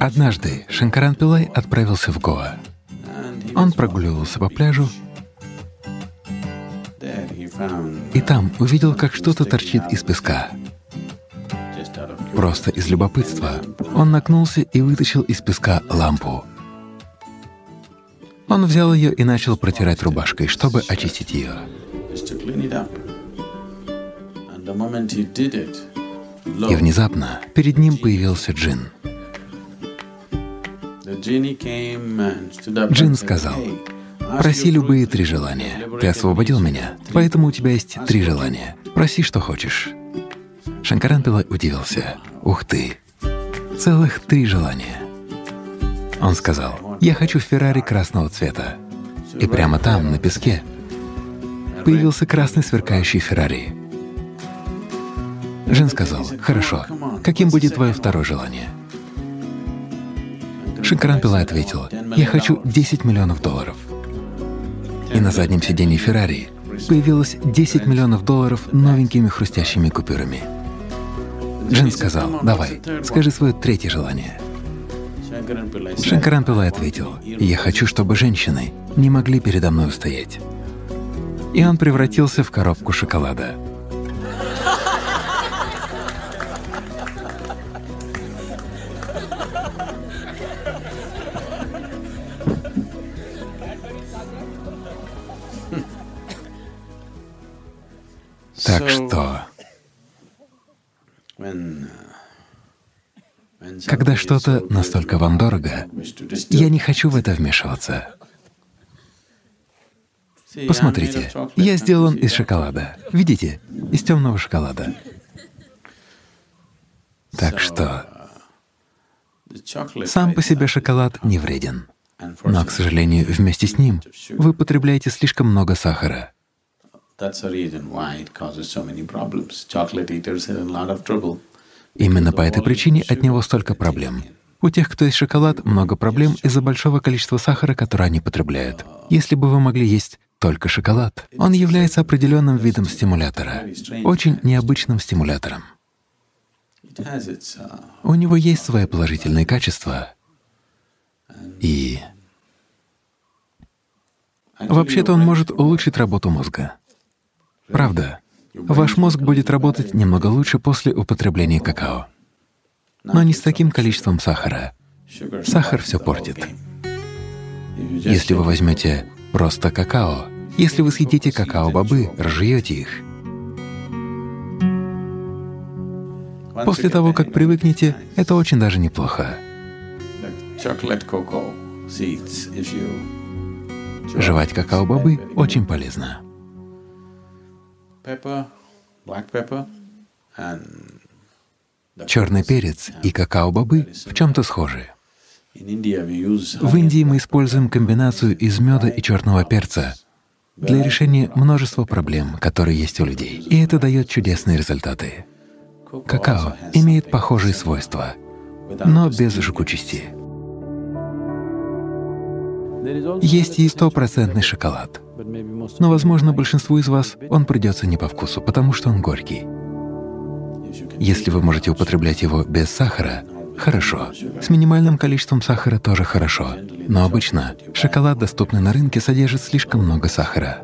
Однажды Шанкаран Пилай отправился в Гоа. Он прогуливался по пляжу и там увидел, как что-то торчит из песка. Просто из любопытства он нагнулся и вытащил из песка лампу. Он взял ее и начал протирать рубашкой, чтобы очистить ее. И внезапно перед ним появился джин. Джин сказал, «Проси любые три желания. Ты освободил меня, поэтому у тебя есть три желания. Проси, что хочешь». Шанкаран Пилай удивился. «Ух ты! Целых три желания!» Он сказал, «Я хочу Феррари красного цвета». И прямо там, на песке, появился красный сверкающий Феррари. Жен сказал, «Хорошо, каким будет твое второе желание?» Шанкаран Пилай ответил, «Я хочу 10 миллионов долларов». И на заднем сиденье Феррари появилось 10 миллионов долларов новенькими хрустящими купюрами. Джин сказал, «Давай, скажи свое третье желание». Шанкаран Пилай ответил, «Я хочу, чтобы женщины не могли передо мной устоять». И он превратился в коробку шоколада. Так что, когда что-то настолько вам дорого, я не хочу в это вмешиваться. Посмотрите, я сделан из шоколада. Видите? Из темного шоколада. Так что сам по себе шоколад не вреден. Но, к сожалению, вместе с ним вы потребляете слишком много сахара. Именно по этой причине от него столько проблем. У тех, кто ест шоколад, много проблем из-за большого количества сахара, которое они потребляют. Если бы вы могли есть только шоколад, он является определенным видом стимулятора, очень необычным стимулятором. У него есть свои положительные качества, и вообще-то он может улучшить работу мозга. Правда, ваш мозг будет работать немного лучше после употребления какао, но не с таким количеством сахара. Сахар все портит. Если вы возьмете просто какао, если вы съедите какао-бобы, разжуете их, после того, как привыкнете, это очень даже неплохо. Жевать какао-бобы очень полезно. Черный перец и какао-бобы в чем-то схожи. В Индии мы используем комбинацию из меда и черного перца для решения множества проблем, которые есть у людей, и это дает чудесные результаты. Какао имеет похожие свойства, но без жгучести. Есть и стопроцентный шоколад — но, возможно, большинству из вас он придется не по вкусу, потому что он горький. Если вы можете употреблять его без сахара, хорошо. С минимальным количеством сахара тоже хорошо. Но обычно шоколад, доступный на рынке, содержит слишком много сахара.